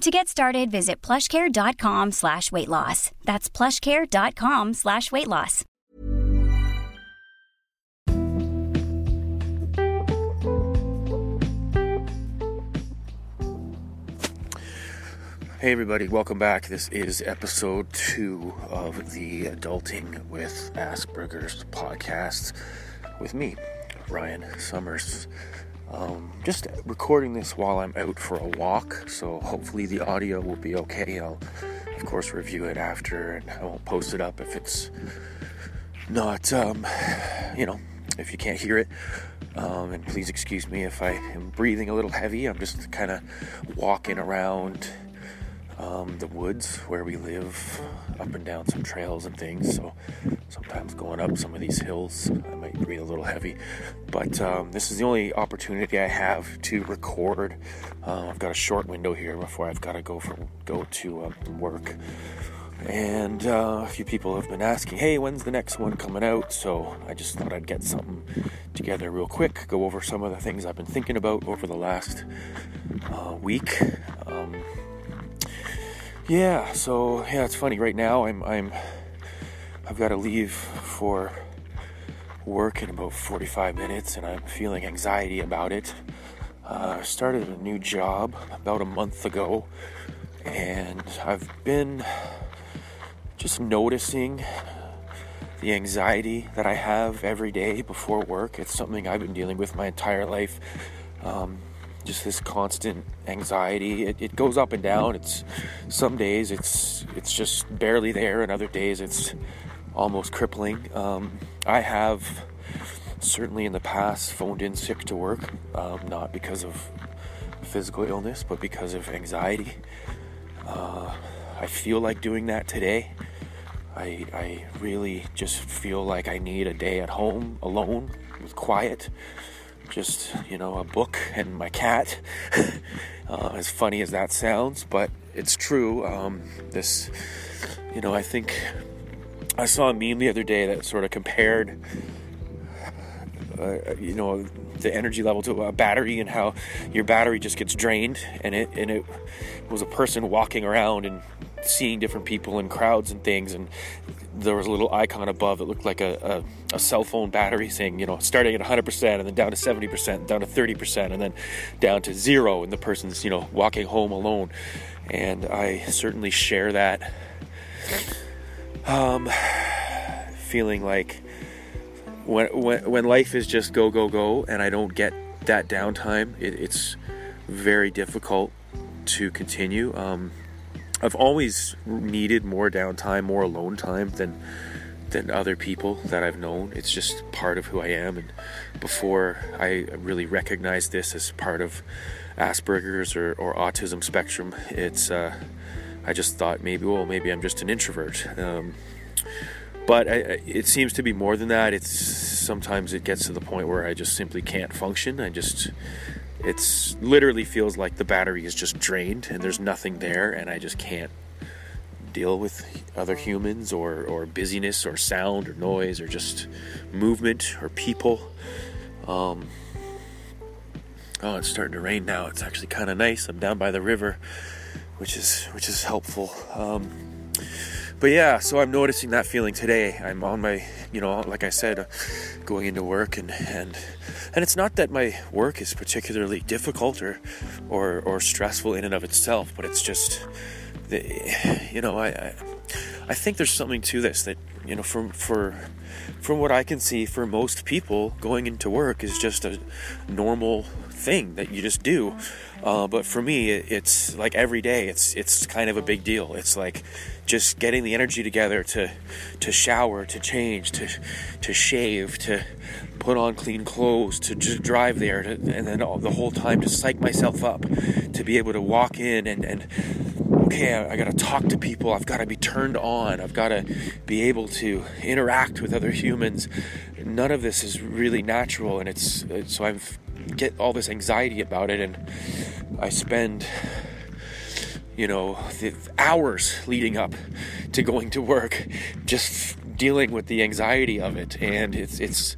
To get started, visit plushcare.com slash weight loss. That's plushcare.com slash weight loss. Hey, everybody, welcome back. This is episode two of the Adulting with Asperger's podcast with me, Ryan Summers. Um, just recording this while I'm out for a walk, so hopefully the audio will be okay. I'll, of course, review it after, and I won't post it up if it's not, um, you know, if you can't hear it. Um, and please excuse me if I am breathing a little heavy. I'm just kind of walking around um, the woods where we live, up and down some trails and things. So sometimes going up some of these hills, I might breathe a little heavy. But um, this is the only opportunity I have to record. Uh, I've got a short window here before I've got to go for go to uh, work. And uh, a few people have been asking, hey, when's the next one coming out? So I just thought I'd get something together real quick, go over some of the things I've been thinking about over the last uh, week. Um, yeah, so yeah, it's funny. Right now, I'm I'm I've got to leave for work in about 45 minutes, and I'm feeling anxiety about it. Uh, I started a new job about a month ago, and I've been just noticing the anxiety that I have every day before work. It's something I've been dealing with my entire life. Um, just this constant anxiety. It, it, goes up and down. It's some days it's it's just barely there, and other days it's almost crippling. Um, I have certainly in the past phoned in sick to work, um, not because of physical illness, but because of anxiety. Uh, I feel like doing that today. I, I really just feel like I need a day at home alone with quiet just you know a book and my cat. Uh, as funny as that sounds but it's true. Um, this you know i think i saw a meme the other day that sort of compared uh, you know the energy level to a battery and how your battery just gets drained and it and it was a person walking around and seeing different people in crowds and things and there was a little icon above. That looked like a, a, a, cell phone battery saying you know starting at 100% and then down to 70% down to 30% and then down to zero and the person's you know walking home alone. And i certainly share that um, feeling like when, when, when life is just go go go and i don't get that downtime it, it's very difficult to continue. Um, I've always needed more downtime, more alone time than than other people that I've known. It's just part of who I am. And before I really recognized this as part of Asperger's or, or autism spectrum, it's uh, I just thought maybe well maybe I'm just an introvert. Um, but I, it seems to be more than that. It's sometimes it gets to the point where I just simply can't function. I just it's literally feels like the battery is just drained and there's nothing there and I just can't deal with other humans or, or busyness or sound or noise or just movement or people. Um, oh, it's starting to rain now. It's actually kind of nice. I'm down by the river, which is which is helpful. Um, but yeah, so I'm noticing that feeling today. I'm on my, you know, like I said, uh, going into work and and and it's not that my work is particularly difficult or or or stressful in and of itself, but it's just the, you know, I, I I think there's something to this that you know from for from what I can see for most people going into work is just a normal thing that you just do uh, but for me, it's like every day. It's it's kind of a big deal. It's like just getting the energy together to to shower, to change, to to shave, to put on clean clothes, to just drive there, to, and then all, the whole time to psych myself up, to be able to walk in and and okay, I, I got to talk to people. I've got to be turned on. I've got to be able to interact with other humans. None of this is really natural, and it's, so I'm get all this anxiety about it and I spend you know the hours leading up to going to work just dealing with the anxiety of it and it's it's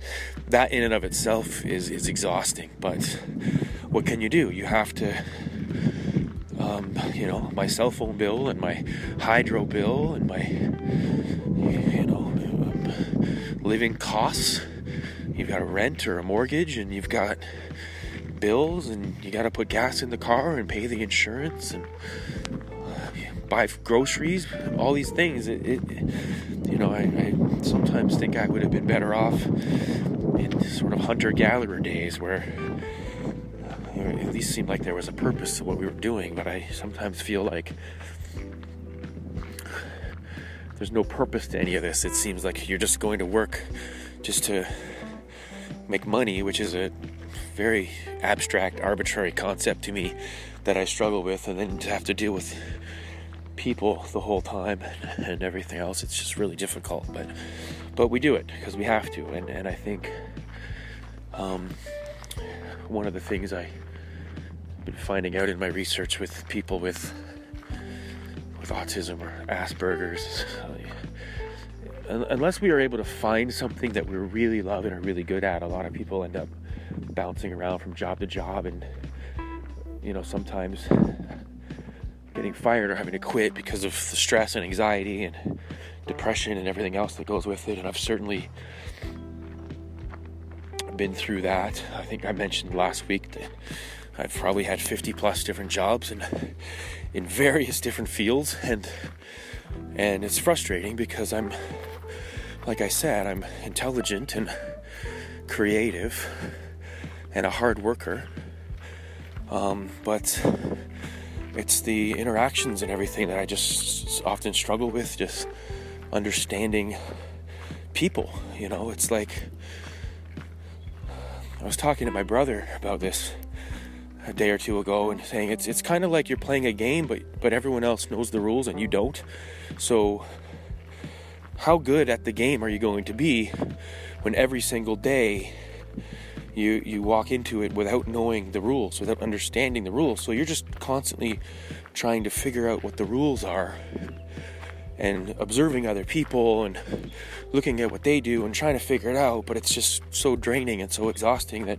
that in and of itself is is exhausting but what can you do you have to um, you know my cell phone bill and my hydro bill and my you know um, living costs. You've got a rent or a mortgage and you've got bills and you got to put gas in the car and pay the insurance and uh, buy groceries all these things. It, it you know I, I, sometimes think i would have been better off in sort of hunter-gatherer days where uh, at least seemed like there was a purpose to what we were doing but i sometimes feel like there's no purpose to any of this it seems like you're just going to work just to make money, which is a very abstract, arbitrary concept to me that I struggle with, and then to have to deal with people the whole time and everything else, it's just really difficult. But but we do it because we have to, and and I think um, one of the things I've been finding out in my research with people with with autism or Asperger's. Uh, unless we are able to find something that we really love and are really good at, a lot of people end up bouncing around from job to job and, you know, sometimes getting fired or having to quit because of the stress and anxiety and depression and everything else that goes with it. And I've certainly been through that. I think I mentioned last week that I've probably had 50 plus different jobs and in various different fields and and it's frustrating because I'm like I said, I'm intelligent and creative and a hard worker. Um, but it's the interactions and everything that I just often struggle with, just understanding people. You know, it's like I was talking to my brother about this a day or two ago and saying it's it's kind of like you're playing a game but but everyone else knows the rules and you don't. So how good at the game are you going to be when every single day you you walk into it without knowing the rules, without understanding the rules. So you're just constantly trying to figure out what the rules are and observing other people and looking at what they do and trying to figure it out, but it's just so draining and so exhausting that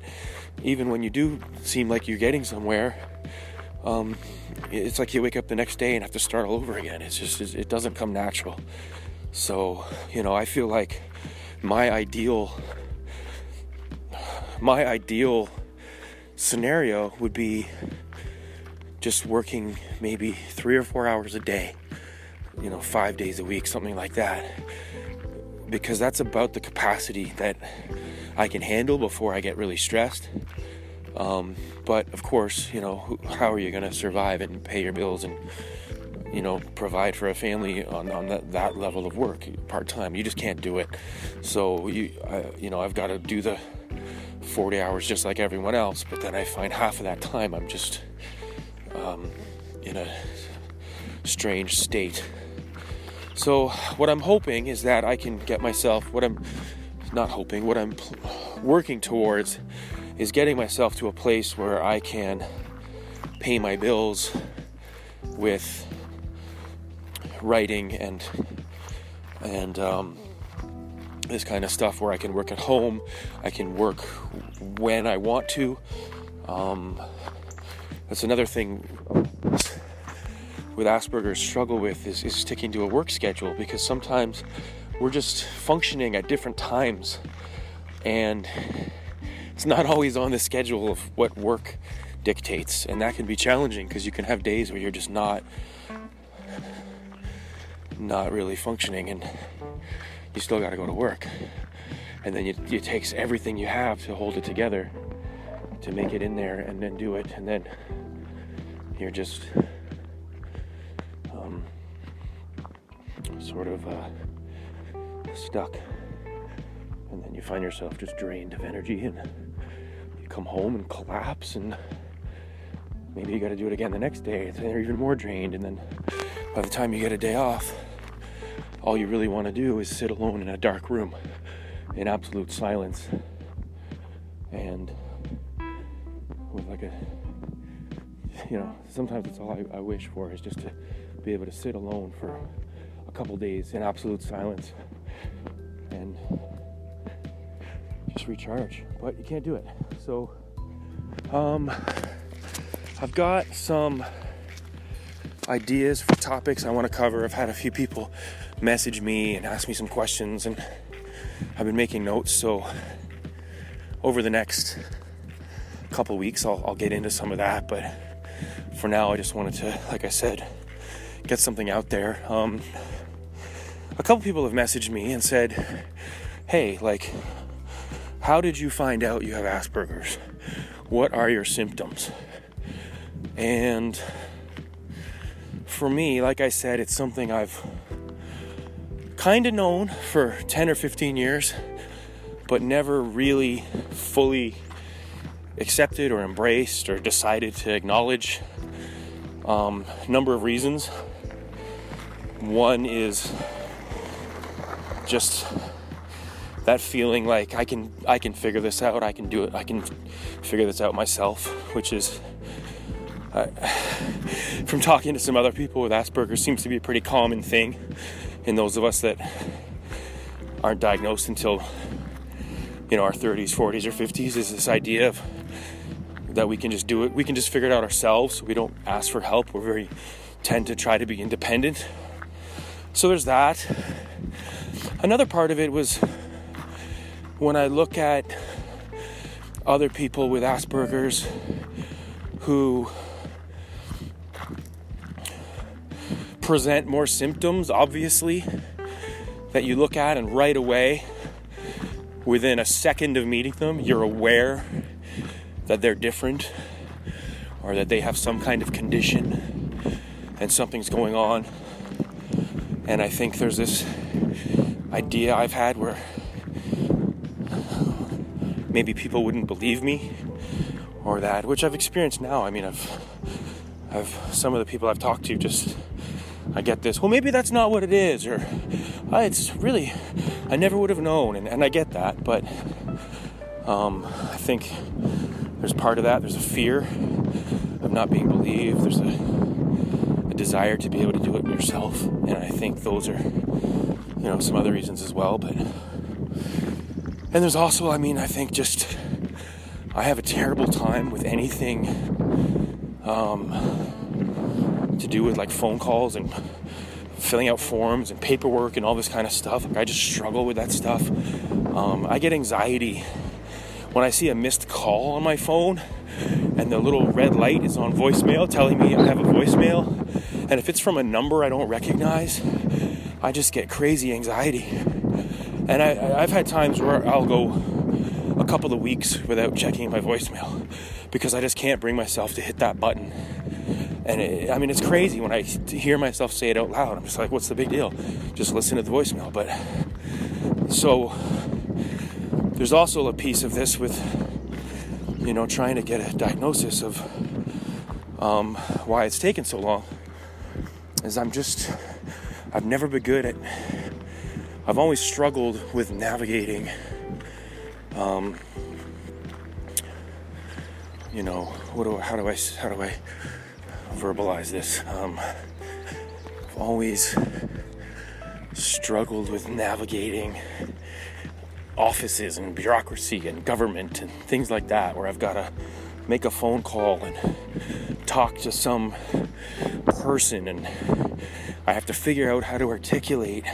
even when you do seem like you're getting somewhere, um, it's like you wake up the next day and have to start all over again. It's just it doesn't come natural. So, you know, I feel like my ideal my ideal scenario would be just working maybe 3 or 4 hours a day. You know, 5 days a week, something like that. Because that's about the capacity that I can handle before I get really stressed. Um, but of course, you know, how are you going to survive and pay your bills and you know, provide for a family on, on that, that level of work part time. You just can't do it. So you, I, you know, I've got to do the 40 hours just like everyone else. But then I find half of that time I'm just um, in a strange state. So, what I'm hoping is that I can get myself, what I'm not hoping, what I'm working towards is getting myself to a place where I can pay my bills with writing and and um, this kind of stuff where I can work at home, I can work when I want to. Um, that's another thing with Asperger's struggle with is, is sticking to a work schedule because sometimes we're just functioning at different times. And it's not always on the schedule of what work dictates. And that can be challenging because you can have days where you're just not not really functioning and you still got to go to work. And then it, it takes everything you have to hold it together to make it in there and then do it. And then you're just um, sort of uh, stuck. And then you find yourself just drained of energy and you come home and collapse and maybe you got to do it again the next day. And you're even more drained and then by the time you get a day off all you really want to do is sit alone in a dark room in absolute silence and with like a you know sometimes it's all I, I, wish for is just to be able to sit alone for a couple days in absolute silence and just recharge. But you can't do it. So um i've got some ideas for topics i want to cover. I've had a few people message me and ask me some questions and I've been making notes. So over the next couple weeks I'll, I'll get into some of that. But for now I just wanted to like I said get something out there um, a couple people have messaged me and said hey like how did you find out you have Asperger's what are your symptoms and for me like I said it's something I've kind of known for 10 or 15 years, but never really fully accepted or embraced or decided to acknowledge. Um, number of reasons. One is just that feeling like I can I can figure this out. I can do it. I can figure this out myself, which is from talking to some other people with Asperger's seems to be a pretty common thing in those of us that aren't diagnosed until you know our 30s 40s or 50s is this idea of that we can just do it we can just figure it out ourselves we don't ask for help we're very tend to try to be independent so there's that another part of it was when i look at other people with asperger's who present more symptoms, obviously, that you look at, and right away, within a second of meeting them, you're aware that they're different or that they have some kind of condition and something's going on. And I think there's this idea I've had where maybe people wouldn't believe me or that, which I've experienced now. I mean, I've, I've some of the people I've talked to just I get this, well, maybe that's not what it is, or uh, it's really, I never would have known, and, and I get that, but um, I think there's part of that. There's a fear of not being believed, there's a, a desire to be able to do it yourself, and I think those are, you know, some other reasons as well, but, and there's also, I mean, I think just, I have a terrible time with anything. Um, to do with like phone calls and filling out forms and paperwork and all this kind of stuff. Like I just struggle with that stuff. Um, I get anxiety when I see a missed call on my phone and the little red light is on voicemail telling me I have a voicemail. And if it's from a number I don't recognize, I just get crazy anxiety. And I, I've had times where I'll go a couple of weeks without checking my voicemail because I just can't bring myself to hit that button and it, I mean, it's crazy when I hear myself say it out loud. I'm just like, what's the big deal? Just listen to the voicemail. But so there's also a piece of this with, you know, trying to get a diagnosis of um, why it's taken so long. Is I'm just, I've never been good at. I've always struggled with navigating. Um, you know, what do how do I how do I verbalize this? Um, I've always struggled with navigating offices and bureaucracy and government and things like that, where I've got to make a phone call and talk to some person and I have to figure out how to articulate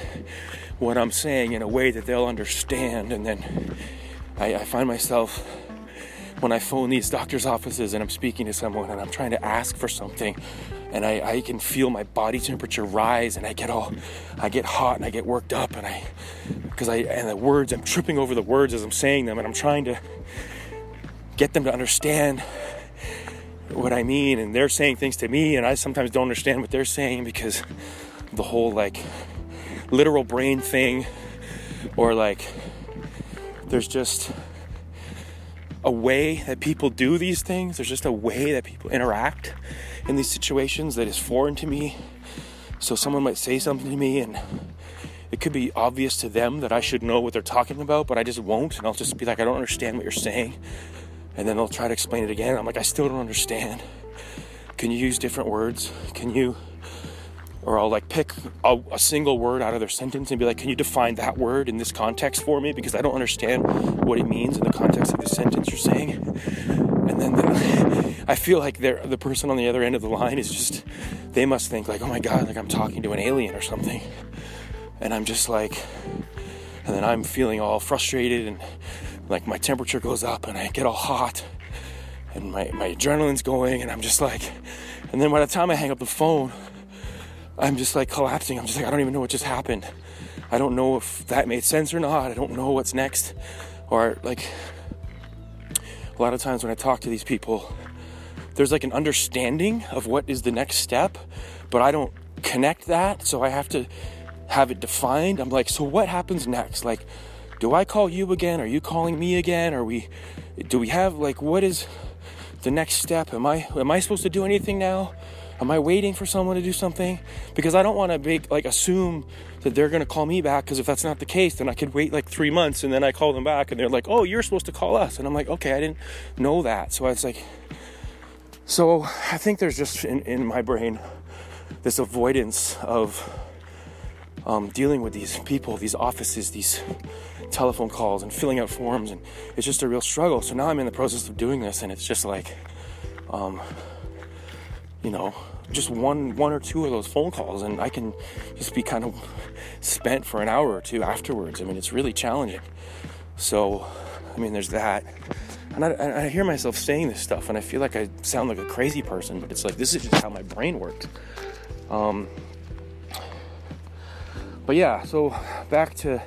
what I'm saying in a way that they'll understand. And then I, I find myself when I phone these doctor's offices and I'm speaking to someone and I'm trying to ask for something and I, I can feel my body temperature rise and I get all I get hot and I get worked up and I because I and the words I'm tripping over the words as I'm saying them and I'm trying to get them to understand what I mean and they're saying things to me and I sometimes don't understand what they're saying because the whole like literal brain thing or like there's just a way that people do these things. There's just a way that people interact in these situations that is foreign to me. So someone might say something to me and it could be obvious to them that I should know what they're talking about, but I just won't. And I'll just be like, I don't understand what you're saying. And then they'll try to explain it again. I'm like, I still don't understand. Can you use different words? Can you or I'll like pick a, a, single word out of their sentence and be like, "Can you define that word in this context for me?" Because I don't understand what it means in the context of the sentence you're saying. And then the, I feel like the person on the other end of the line is just they must think like, "Oh my god, like I'm talking to an alien or something," and I'm just like, and then I'm feeling all frustrated and like my temperature goes up and I get all hot and my my adrenaline's going and I'm just like, and then by the time I hang up the phone I'm just like collapsing. I'm just like, I don't even know what just happened. I don't know if that made sense or not. I don't know what's next. Or, like, a lot of times when I talk to these people, there's like an understanding of what is the next step, but I don't connect that. So I have to have it defined. I'm like, so what happens next? Like, do I call you again? Are you calling me again? Are we, do we have, like, what is the next step? Am I, am I supposed to do anything now? Am I waiting for someone to do something? Because I don't want to make like assume that they're to call me back. Because if that's not the case, then I could wait like three months and then I call them back and they're like, "Oh, you're supposed to call us," and I'm like, "Okay, I didn't know that." So I was like, so I think there's just in, in my brain this avoidance of um, dealing with these people, these offices, these telephone calls, and filling out forms, and it's just a real struggle. So now I'm in the process of doing this, and it's just like, um, you know, just one one or two of those phone calls and I can just be kind of spent for an hour or two afterwards. I mean, it's really challenging. So, I mean, there's that. And I, I hear myself saying this stuff and I feel like I sound like a crazy person, but it's like this is just how my brain works. Um, but yeah, so back to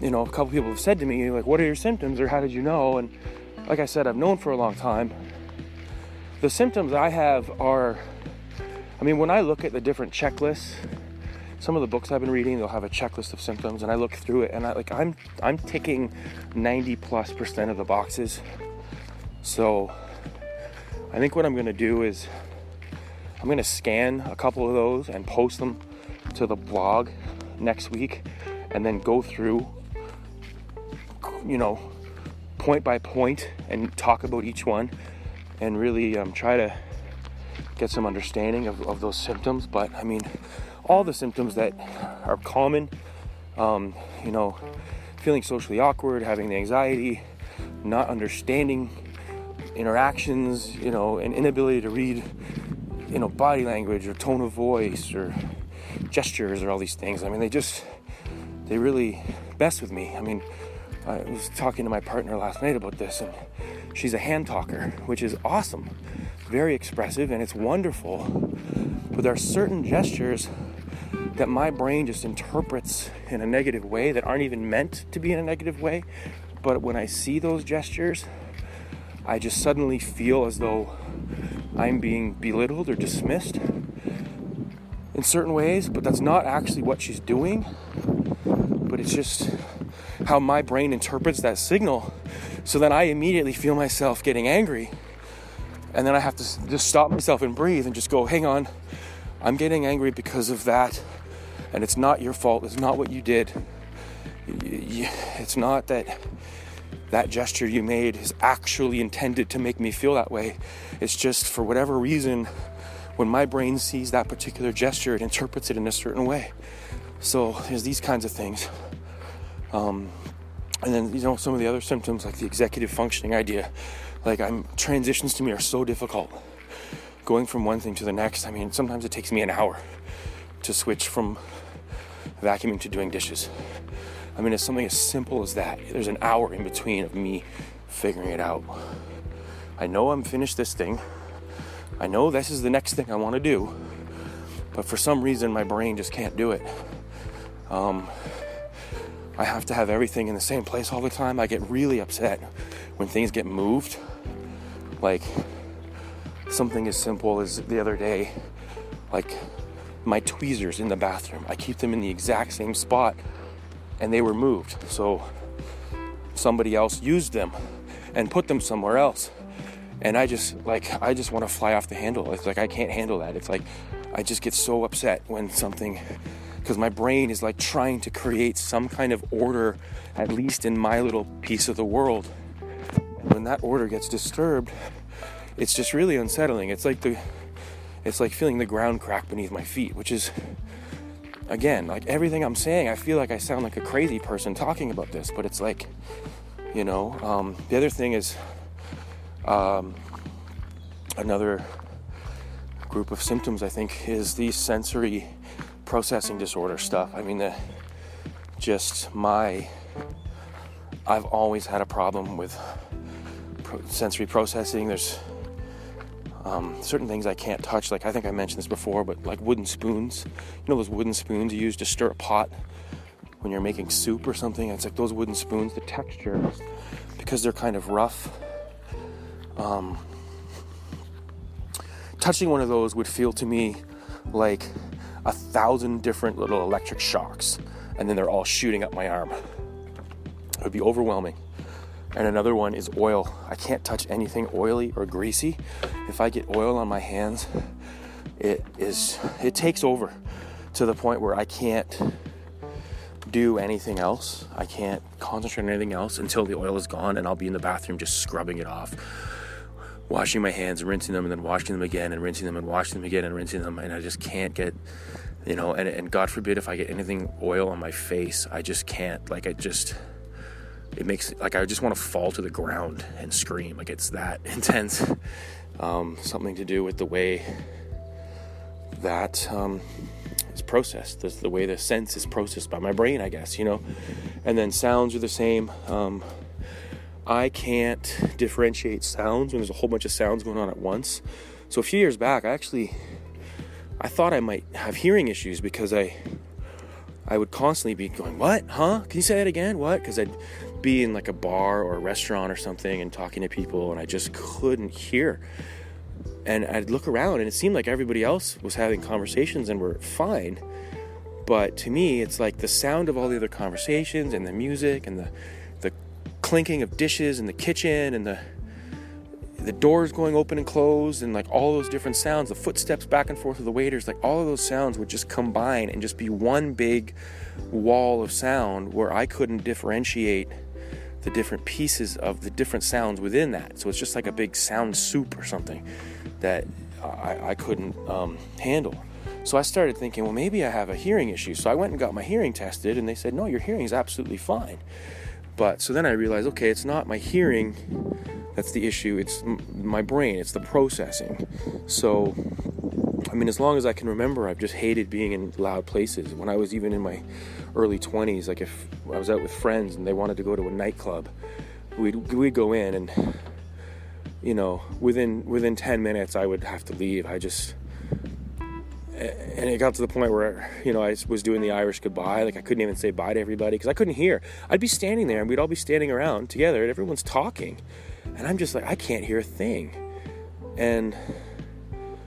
you know, a couple people have said to me like, "What are your symptoms?" or "How did you know?" And like I said, I've known for a long time. The symptoms I have are I mean, when I look at the different checklists, some of the books I've been reading, they'll have a checklist of symptoms, and I look through it, and I like I'm I'm ticking 90 plus percent of the boxes. So I think what I'm gonna do is I'm gonna scan a couple of those and post them to the blog next week, and then go through, you know, point by point and talk about each one, and really um, try to get some understanding of, of those symptoms. But I mean, all the symptoms that are common, um, you know, feeling socially awkward, having the anxiety, not understanding interactions, you know, an inability to read, you know, body language or tone of voice or gestures or all these things. I mean, they just, they really mess with me. I mean, I was talking to my partner last night about this, and she's a hand talker, which is awesome very expressive and it's wonderful. But there are certain gestures that my brain just interprets in a negative way that aren't even meant to be in a negative way. But when I see those gestures, I just suddenly feel as though I'm being belittled or dismissed in certain ways, but that's not actually what she's doing. But it's just how my brain interprets that signal. So then I immediately feel myself getting angry and then I have to just stop myself and breathe and just go, hang on, I'm getting angry because of that And it's not your fault. It's not what you did. It's not that that gesture you made is actually intended to make me feel that way. It's just for whatever reason, when my brain sees that particular gesture, it interprets it in a certain way. So there's these kinds of things. Um, and then you know some of the other symptoms like the executive functioning idea like i'm transitions to me are so difficult. Going from one thing to the next i mean sometimes it takes me an hour to switch from vacuuming to doing dishes. I mean it's something as simple as that. There's an hour in between of me figuring it out. I know i'm finished this thing. I know this is the next thing i want to do. But for some reason my brain just can't do it. Um, I have to have everything in the same place all the time. I get really upset when things get moved. Like something as simple as the other day, like my tweezers in the bathroom. I keep them in the exact same spot and they were moved. So somebody else used them and put them somewhere else. And I just like I just want to fly off the handle. It's like I can't handle that. It's like I just get so upset when something because my brain is like trying to create some kind of order, at least in my little piece of the world. And when that order gets disturbed, it's just really unsettling. It's like the it's like feeling the ground crack beneath my feet, which is again, like everything I'm saying, I feel like I sound like a crazy person talking about this, but it's like, you know, um, the other thing is um, another group of symptoms I think is these sensory processing disorder stuff. I mean, the, just my, I've always had a problem with pro- sensory processing. There's um, certain things I can't touch. Like I think I mentioned this before, but like wooden spoons. You know those wooden spoons you use to stir a pot when you're making soup or something. It's like those wooden spoons. The texture, because they're kind of rough. Um, touching one of those would feel to me like a thousand different little electric shocks, and then they're all shooting up my arm. It would be overwhelming. And another one is oil. I can't touch anything oily or greasy. If I get oil on my hands, it is it takes over to the point where I can't do anything else. I can't concentrate on anything else until the oil is gone and I'll be in the bathroom just scrubbing it off. Washing my hands, rinsing them, and then washing them again, and rinsing them, and washing them again, and rinsing them, and I just can't get you know and, and god forbid if i get anything oil on my face i just can't like i just it makes like i just want to fall to the ground and scream like it's that intense. Um, something to do with the way that um, is processed the, the way the sense is processed by my brain i guess you know? And then sounds are the same um, i can't differentiate sounds when there's a whole bunch of sounds going on at once so a few years back i actually I thought I might have hearing issues because I I would constantly be going, "What? Huh? Can you say that again? What?" Because I'd be in like a bar or a restaurant or something and talking to people, and I just couldn't hear. And I'd look around, and it seemed like everybody else was having conversations and were fine. But to me, it's like the sound of all the other conversations and the music and the clinking of dishes in the kitchen and the the doors going open and closed and like all those different sounds, the footsteps back and forth of the waiters, like all of those sounds would just combine and just be one big wall of sound where I couldn't differentiate the different pieces of the different sounds within that. So it's just like a big sound soup or something that I, I couldn't um, handle. So I started thinking, well, maybe I have a hearing issue. So I went and got my hearing tested, and they said, no, your hearing is absolutely fine. But so then I realized, okay, it's not my hearing that's the issue. It's my brain, it's the processing. So, I mean, as long as I can remember, I've just hated being in loud places. When I was even in my early 20s, like if I was out with friends and they wanted to go to a nightclub, we'd, we'd go in and, you know, within, within 10 minutes, I would have to leave. I just, and it got to the point where you know I was doing the Irish goodbye, like I couldn't even say bye to everybody because I couldn't hear. I'd be standing there and we'd all be standing around together, and everyone's talking, and I'm just like I can't hear a thing, and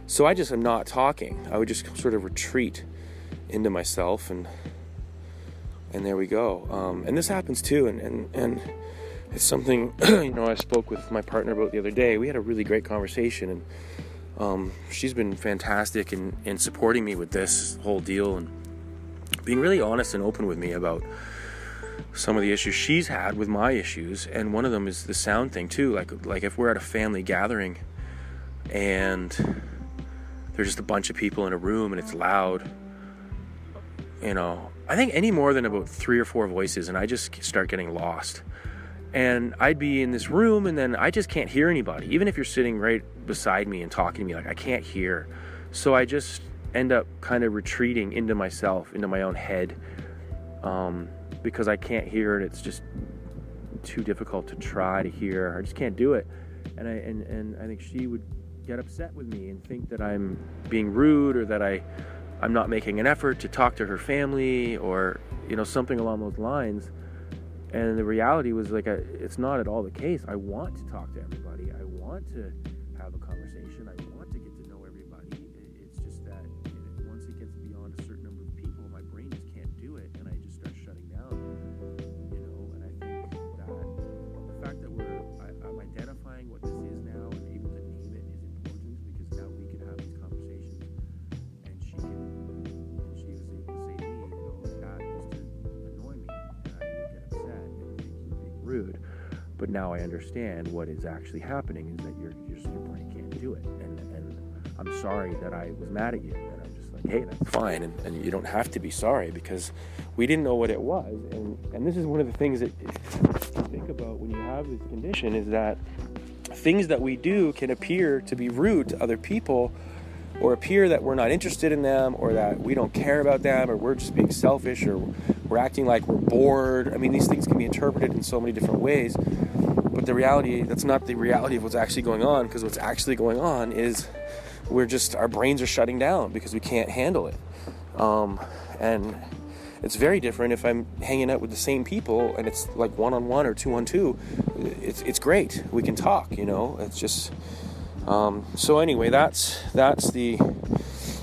so I just am not talking. I would just sort of retreat into myself, and and there we go. Um, and this happens too, and and and it's something you know I spoke with my partner about the other day. We had a really great conversation and um, she's been fantastic in, in supporting me with this whole deal. And being really honest and open with me about some of the issues she's had with my issues, and one of them is the sound thing too. Like like if we're at a family gathering and there's just a bunch of people in a room and it's loud, you know, I think any more than about three or four voices, and I just start getting lost. And I'd be in this room, and then I just can't hear anybody. Even if you're sitting right beside me and talking to me, like I can't hear. So I just end up kind of retreating into myself, into my own head. Um, because I can't hear it. It's just too difficult to try to hear. I just can't do it. And I and, and I think she would get upset with me and think that I'm being rude or that I I'm not making an effort to talk to her family or you know something along those lines. And the reality was like a, it's not at all the case. I want to talk to everybody. I want to But now I understand what is actually happening is that your your, brain can't do it, and and I'm sorry that I was mad at you, and I'm just like, hey, that's fine, and, and you don't have to be sorry because we didn't know what it was, and and this is one of the things that you think about when you have this condition is that things that we do can appear to be rude to other people or appear that we're not interested in them or that we don't care about them or we're just being selfish or we're acting like we're bored. I mean, these things can be interpreted in so many different ways. The reality, that's not the reality of what's actually going on because what's actually going on is we're just, our brains are shutting down because we can't handle it. Um, and it's very different if I'm hanging out with the same people and it's like one on one or two on two. It's, it's great. We can talk, you know, it's just, um, so anyway, that's that's the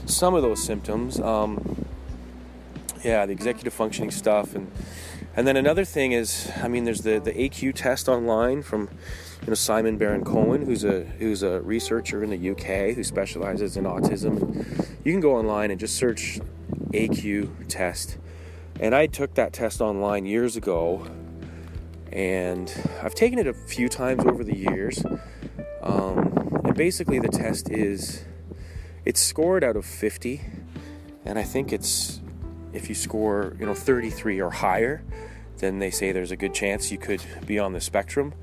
some of those symptoms. Um, yeah, the executive functioning stuff, and and then another thing is, I mean, there's the the AQ test online from you know Simon Baron Cohen, who's a who's a researcher in the UK who specializes in autism. You can go online and just search AQ test, and I took that test online years ago, and I've taken it a few times over the years. Um, and basically, the test is it's scored out of 50, and I think it's if you score you know 33 or higher, then they say there's a good chance you could be on the spectrum.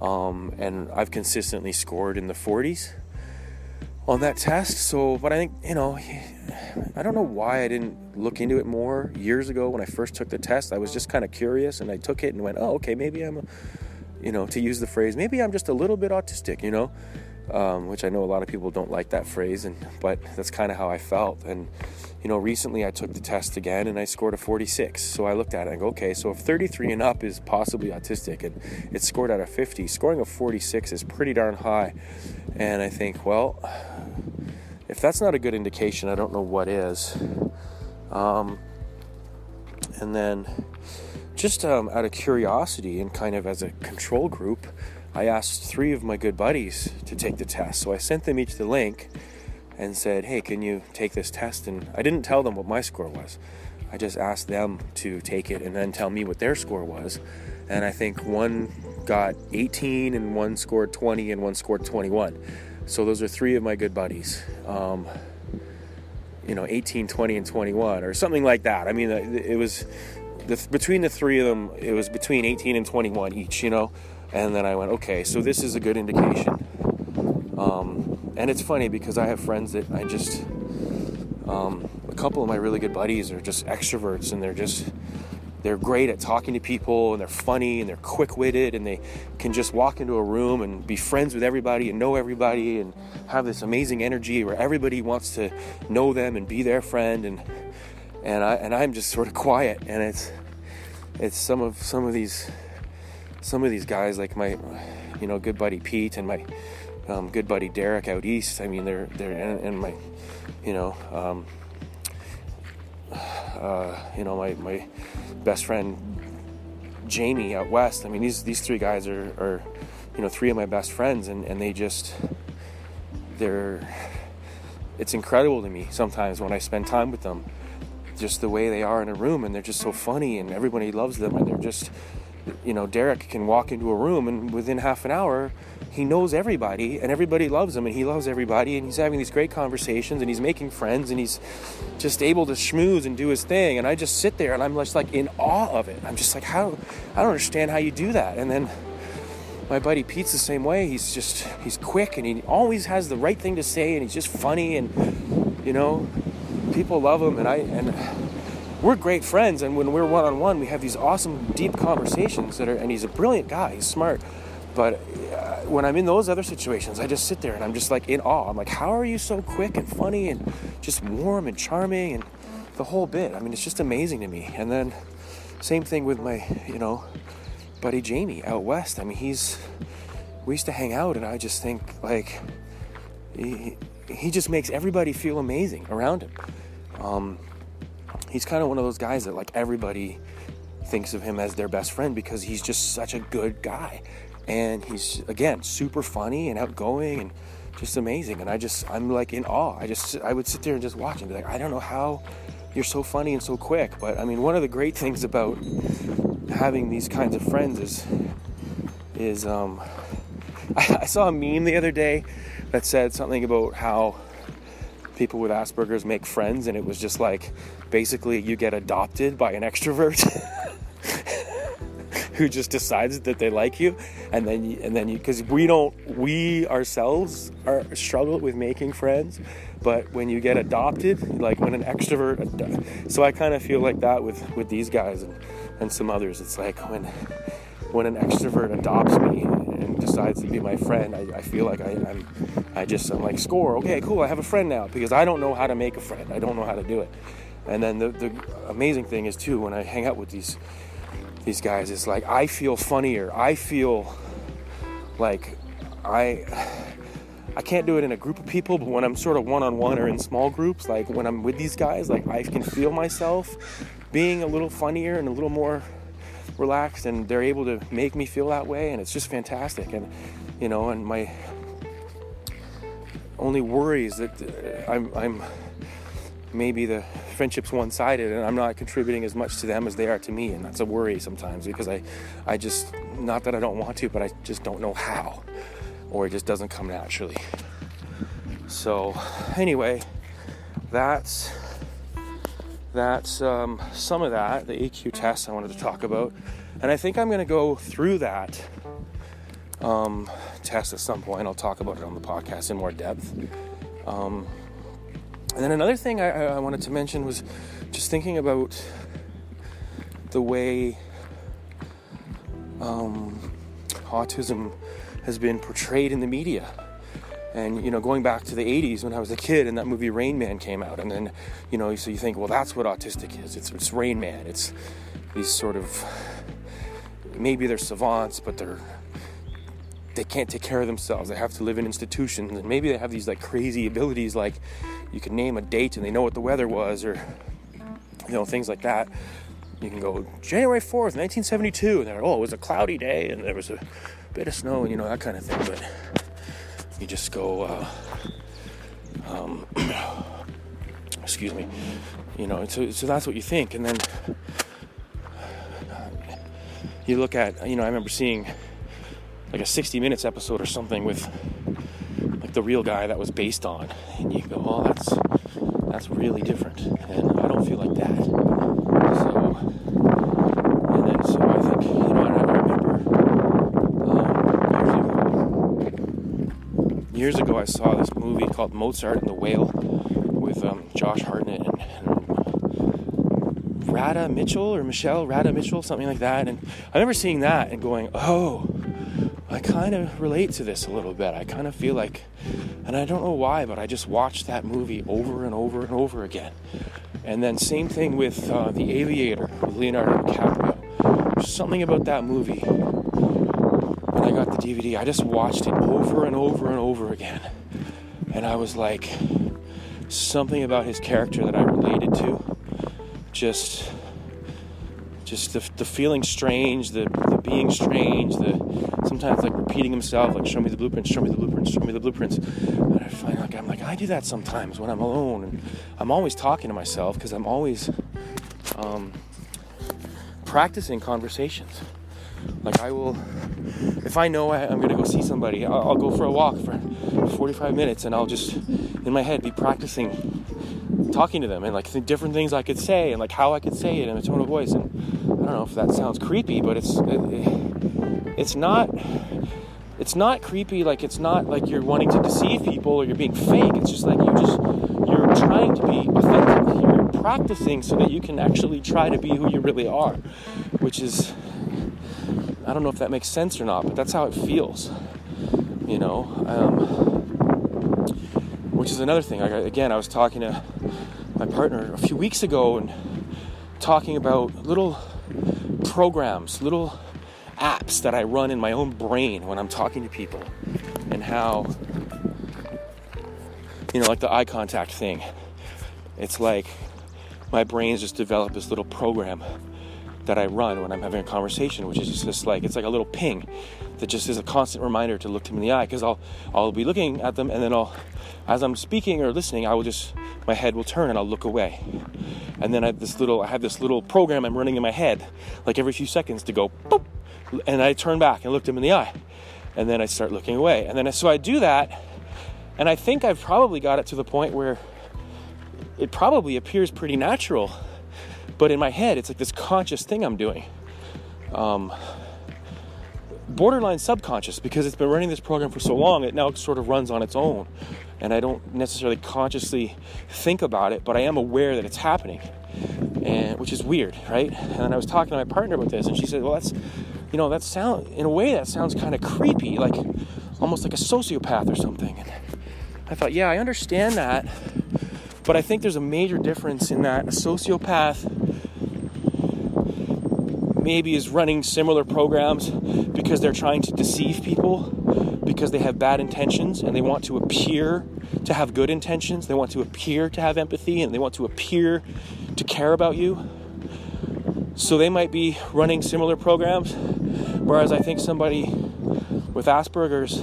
Um, and I've consistently scored in the 40s on that test. So, but I think you know, I don't know why I didn't look into it more years ago when I first took the test. I was just kind of curious, and I took it and went, oh, okay, maybe I'm you know, to use the phrase, maybe I'm just a little bit autistic, you know, um, which I know a lot of people don't like that phrase, and but that's kind of how I felt. And you know, recently I took the test again and I scored a 46. So I looked at it and go, okay, so if 33 and up is possibly autistic, and it's scored out of 50, scoring a 46 is pretty darn high. And I think, well, if that's not a good indication, I don't know what is. Um, and then just um, out of curiosity and kind of as a control group, I asked three of my good buddies to take the test. So I sent them each the link and said, Hey, can you take this test? And I didn't tell them what my score was. I just asked them to take it and then tell me what their score was. And I think one got 18 and one scored 20 and one scored 21. So those are three of my good buddies. Um, you know, 18, 20, and 21, or something like that. I mean, it was the, between the three of them, it was between 18 and 21 each, you know. And then I went, okay, so this is a good indication. Um, and it's funny because I have friends that I just, um, a couple of my really good buddies are just extroverts and they're just, they're great at talking to people and they're funny and they're quick witted and they can just walk into a room and be friends with everybody and know everybody and have this amazing energy where everybody wants to know them and be their friend and and I and I'm just sort of quiet. And it's it's some of some of these some of these guys like my you know good buddy Pete and my um, good buddy Derek out east. I mean they're they're and, and my you know um, uh, you know my my best friend Jamie out west. I mean these these three guys are, are you know three of my best friends and, and they just they're it's incredible to me sometimes when I spend time with them just the way they are in a room and they're just so funny and everybody loves them and they're just you know Derek can walk into a room and within half an hour he knows everybody and everybody loves him and he loves everybody and he's having these great conversations and he's making friends and he's just able to schmooze and do his thing and I just sit there and I'm just like in awe of it. I'm just like how I don't understand how you do that. And then my buddy Pete's the same way. He's just he's quick and he always has the right thing to say and he's just funny and you know people love him and I and we're great friends and when we're one on one we have these awesome deep conversations that are and he's a brilliant guy. He's smart. But when I'm in those other situations, I just sit there and I'm just like in awe. I'm like, how are you so quick and funny and just warm and charming and the whole bit? I mean, it's just amazing to me. And then, same thing with my, you know, buddy Jamie out west. I mean, he's, we used to hang out and I just think like, he, he just makes everybody feel amazing around him. Um, he's kind of one of those guys that like everybody thinks of him as their best friend because he's just such a good guy and he's again super funny and outgoing and just amazing. And i just i'm like in awe. I just i would sit there and just watch and be like i don't know how you're so funny and so quick. But i mean one of the great things about having these kinds of friends is is um I, I saw a meme the other day that said something about how people with asperger's make friends and it was just like basically you get adopted by an extrovert who just decides that they like you and then you, and then you because we don't we ourselves are struggle with making friends but when you get adopted like when an extrovert so i kind of feel like that with with these guys and, and some others. It's like when when an extrovert adopts me and decides to be my friend i, I feel like I, i'm i just i'm like score okay cool i have a friend now because i don't know how to make a friend i don't know how to do it. And then the, the amazing thing is too when i hang out with these these guys is like i feel funnier. I feel like i i can't do it in a group of people but when i'm sort of one-on-one or in small groups like when i'm with these guys like i can feel myself being a little funnier and a little more relaxed and they're able to make me feel that way and it's just fantastic. And you know and my only worry is that i'm i'm maybe the friendship's one-sided and I'm not contributing as much to them as they are to me and that's a worry sometimes because I I just not that I don't want to but I just don't know how or it just doesn't come naturally. So anyway, that's that's um, some of that the AQ test I wanted to talk about and I think I'm going to go through that um, test at some point. I'll talk about it on the podcast in more depth. Um, and then another thing I, I wanted to mention was just thinking about the way um, autism has been portrayed in the media. And you know, going back to the '80s when I was a kid, and that movie Rain Man came out, and then you know, so you think, well, that's what autistic is. It's, it's Rain Man. It's these sort of maybe they're savants, but they're they can't take care of themselves. They have to live in institutions, and maybe they have these like crazy abilities, like you can name a date and they know what the weather was, or you know things like that. You can go January fourth, nineteen seventy-two, and they're oh, it was a cloudy day and there was a bit of snow, and you know that kind of thing. But you just go, uh, um, excuse me, you know. So, so that's what you think, and then you look at, you know, I remember seeing like a 60 minutes episode or something with like the real guy that was based on. And you go oh that's that's really different. And i don't feel like that. So and then so i think you know i remember um, years, ago, i saw this movie called mozart and the whale with um, josh hartnett and, and Radha Mitchell or Michelle Rada Mitchell, something like that. And I remember seeing that and going, oh, kind of relate to this a little bit. I kind of feel like, and I don't know why, but I just watched that movie over and over and over again. And then same thing with uh, The Aviator with Leonardo DiCaprio. Something about that movie. When I got the DVD, I just watched it over and over and over again. And I was like, something about his character that I related to. Just just the, the feeling strange, the, the being strange, the sometimes like repeating himself, like show me the blueprints, show me the blueprints, show me the blueprints. And I find like I'm like I do that sometimes when I'm alone, and I'm always talking to myself because I'm always um, practicing conversations. Like I will, if I know I, am going to go see somebody, I'll, I'll, go for a walk for 45 minutes, and I'll just in my head be practicing talking to them and like the different things I could say and like how I could say it in a tone of voice. And I don't know if that sounds creepy, but it's it, it, it's not. It's not creepy. Like it's not like you're wanting to deceive people or you're being fake. It's just like you just you're trying to be authentic. You're practicing so that you can actually try to be who you really are, which is I don't know if that makes sense or not, but that's how it feels. You know, um, which is another thing. Like, again, I was talking to my partner a few weeks ago and talking about little programs, little apps that I run in my own brain when I'm talking to people, and how, you know, like the eye contact thing. It's like my brain's just developed this little program that I run when I'm having a conversation, which is just like it's like a little ping that just is a constant reminder to look them in the eye because I'll I'll be looking at them and then I'll as I'm speaking or listening, I will just my head will turn and I'll look away. And then I have this little I have this little program I'm running in my head like every few seconds to go boop and I turn back and look them in the eye. And then I start looking away. And then so I do that and I think I've probably got it to the point where it probably appears pretty natural but in my head, it's like this conscious thing I'm doing. Um, borderline subconscious because it's been running this program for so long, it now sort of runs on its own. And I don't necessarily consciously think about it, but I am aware that it's happening. And which is weird, right? And then I was talking to my partner about this, and she said, Well, that's you know, that sound in a way that sounds kind of creepy, like almost like a sociopath or something. And I thought, yeah, I understand that, but I think there's a major difference in that a sociopath maybe is running similar programs because they're trying to deceive people because they have bad intentions and they want to appear to have good intentions. They want to appear to have empathy and they want to appear to care about you. So they might be running similar programs. Whereas I think somebody with Asperger's,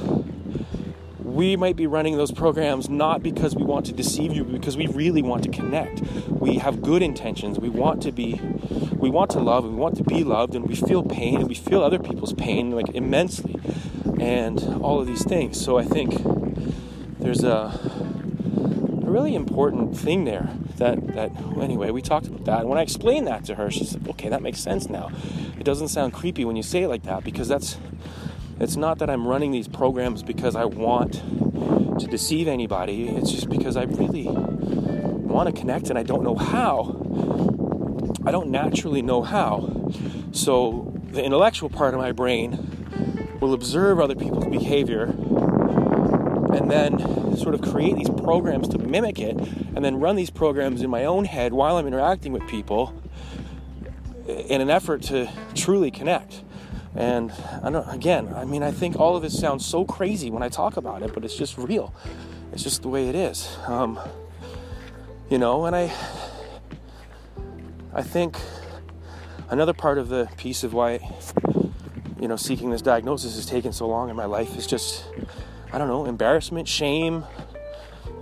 we might be running those programs not because we want to deceive you, but because we really want to connect. We have good intentions. We want to be we want to love and we want to be loved and we feel pain and we feel other people's pain like immensely and all of these things so i think there's a, a really important thing there that that anyway we talked about that. And when i explained that to her she said okay that makes sense now. It doesn't sound creepy when you say it like that because that's it's not that i'm running these programs because i want to deceive anybody. It's just because i really want to connect and i don't know how. I don't naturally know how. So the intellectual part of my brain will observe other people's behavior and then sort of create these programs to mimic it and then run these programs in my own head while I'm interacting with people in an effort to truly connect. And I don't again, I mean I think all of this sounds so crazy when I talk about it, but it's just real. It's just the way it is. Um, you know, and I I think another part of the piece of why you know seeking this diagnosis has taken so long in my life is just I don't know embarrassment, shame,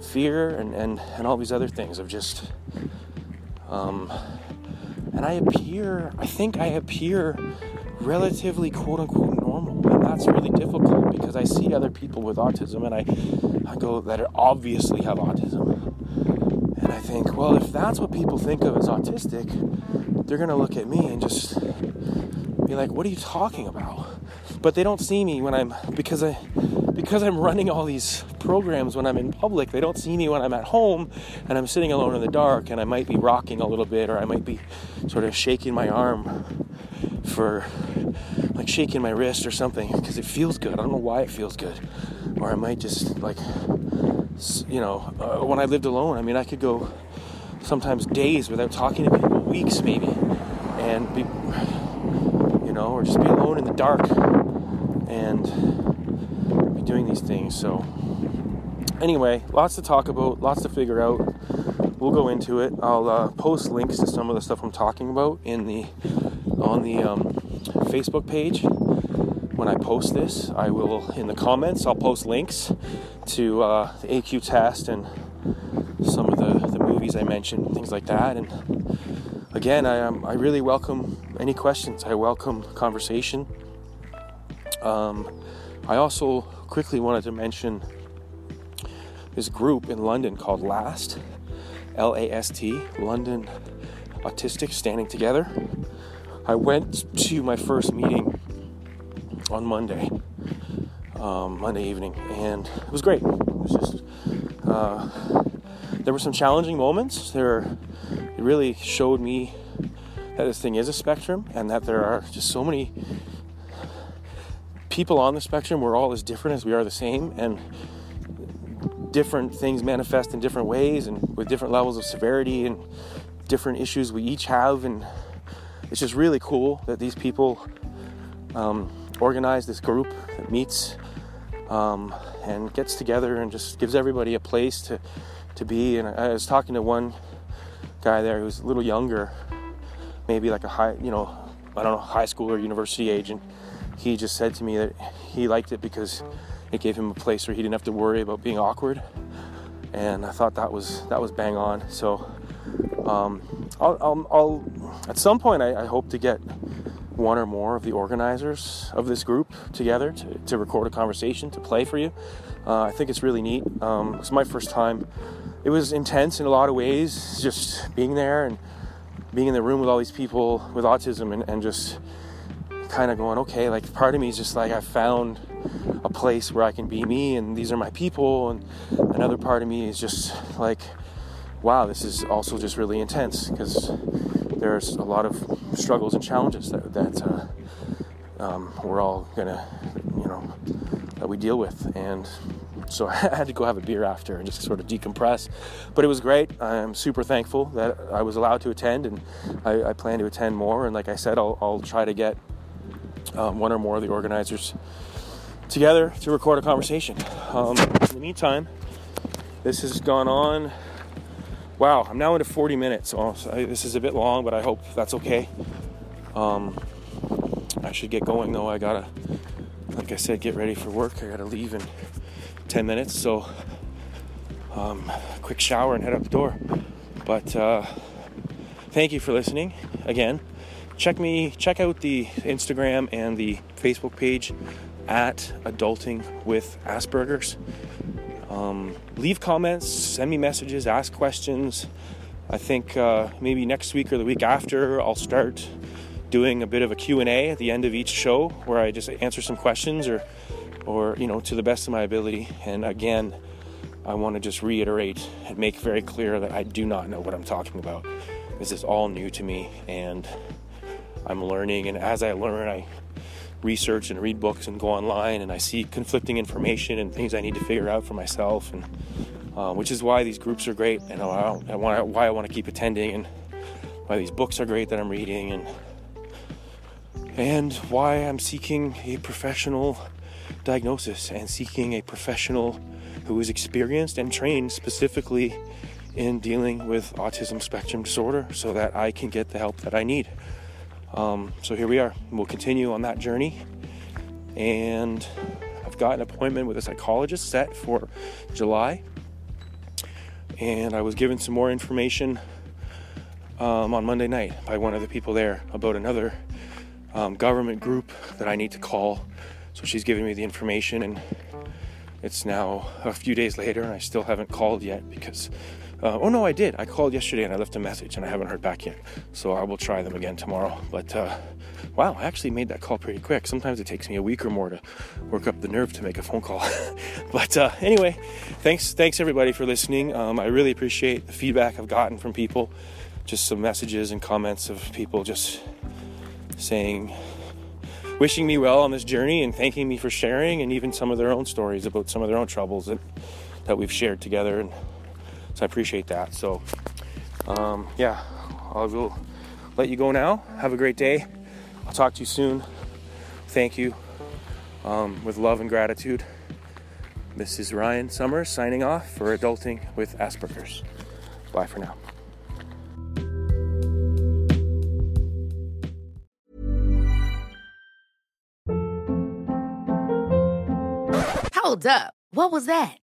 fear, and and and all these other things of just um, and I appear I think I appear relatively quote unquote normal and that's really difficult because I see other people with autism and I I go that obviously have autism and I think, well, if that's what people think of as autistic, they're going to look at me and just be like, "What are you talking about?" But they don't see me when I'm because I because I'm running all these programs when I'm in public. They don't see me when I'm at home and I'm sitting alone in the dark and I might be rocking a little bit or I might be sort of shaking my arm for like shaking my wrist or something because it feels good. I don't know why it feels good. Or I might just like you know, uh, when I lived alone, I mean, I could go sometimes days without talking to people, weeks maybe, and be, you know, or just be alone in the dark and doing these things. So, anyway, lots to talk about, lots to figure out. We'll go into it. I'll uh, post links to some of the stuff I'm talking about in the on the um, Facebook page when I post this. I will, in the comments, I'll post links to uh, the AQ test and some of the, the movies I mentioned, things like that. And again, I, um, I really welcome any questions. I welcome conversation. Um, I also quickly wanted to mention this group in London called LAST, L A S T, London Autistic Standing Together. I went to my first meeting on Monday, um, Monday evening, and it was great. It was just, uh, there were some challenging moments. There, it really showed me that this thing is a spectrum and that there are just so many people on the spectrum. We're all as different as we are the same, and different things manifest in different ways and with different levels of severity and different issues we each have. And it's just really cool that these people um, organize this group that meets um, and gets together and just gives everybody a place to, to be. And I was talking to one guy there who's a little younger, maybe like a high, you know, I don't know, high school or university age. And he just said to me that he liked it because it gave him a place where he didn't have to worry about being awkward. And I thought that was that was bang on. So um, I'll, I'll, I'll, at some point I, I, hope to get one or more of the organizers of this group together to, to record a conversation to play for you. Uh, I think it's really neat. Um, it's my first time. It was intense in a lot of ways, just being there and being in the room with all these people with autism and, and just kind of going, okay, like part of me is just like I found a place where I can be me and these are my people, and another part of me is just like, wow, this is also just really intense because there's a lot of struggles and challenges that, that uh, um, we're all gonna, you know, that we deal with. And so I had to go have a beer after and just sort of decompress. But it was great. I'm super thankful that I was allowed to attend, and I, I plan to attend more. And like I said, I'll, I'll try to get um, one or more of the organizers together to record a conversation. Um, in the meantime, this has gone on Wow, I'm now into 40 minutes. Oh, so this is a bit long, but I hope that's okay. Um, I should get going though. I gotta, like I said, get ready for work. I gotta leave in 10 minutes, so um, quick shower and head out the door. But uh, thank you for listening again. Check me, check out the Instagram and the Facebook page at Adulting with Asperger's. Um, leave comments, send me messages, ask questions. I think uh, maybe next week or the week after, I'll start doing a bit of a Q&A at the end of each show where I just answer some questions or, or you know, to the best of my ability. And again, I want to just reiterate and make very clear that I do not know what I'm talking about. This is all new to me and I'm learning. And as I learn, I research and read books and go online and I see conflicting information and things I need to figure out for myself and uh, which is why these groups are great and I, want why I want to keep attending and why these books are great that I'm reading and and why I'm seeking a professional diagnosis and seeking a professional who is experienced and trained specifically in dealing with autism spectrum disorder so that I can get the help that I need. Um, so here we are. We'll continue on that journey. And I've got an appointment with a psychologist set for July. And I was given some more information um, on Monday night by one of the people there about another um, government group that I need to call. So she's giving me the information, and it's now a few days later, and I still haven't called yet because uh, oh no, I did. I called yesterday and I left a message and I haven't heard back yet. So I will try them again tomorrow. But uh, wow, I actually made that call pretty quick. Sometimes it takes me a week or more to work up the nerve to make a phone call. but uh, anyway, thanks, thanks everybody for listening. Um, I really appreciate the feedback I've gotten from people. Just some messages and comments of people just saying, wishing me well on this journey and thanking me for sharing, and even some of their own stories about some of their own troubles that that we've shared together. And so I appreciate that. So, um, yeah, I will let you go now. Have a great day. I'll talk to you soon. Thank you. Um, with love and gratitude. This is Ryan Summers signing off for Adulting with Asperger's. Bye for now. Hold up. What was that?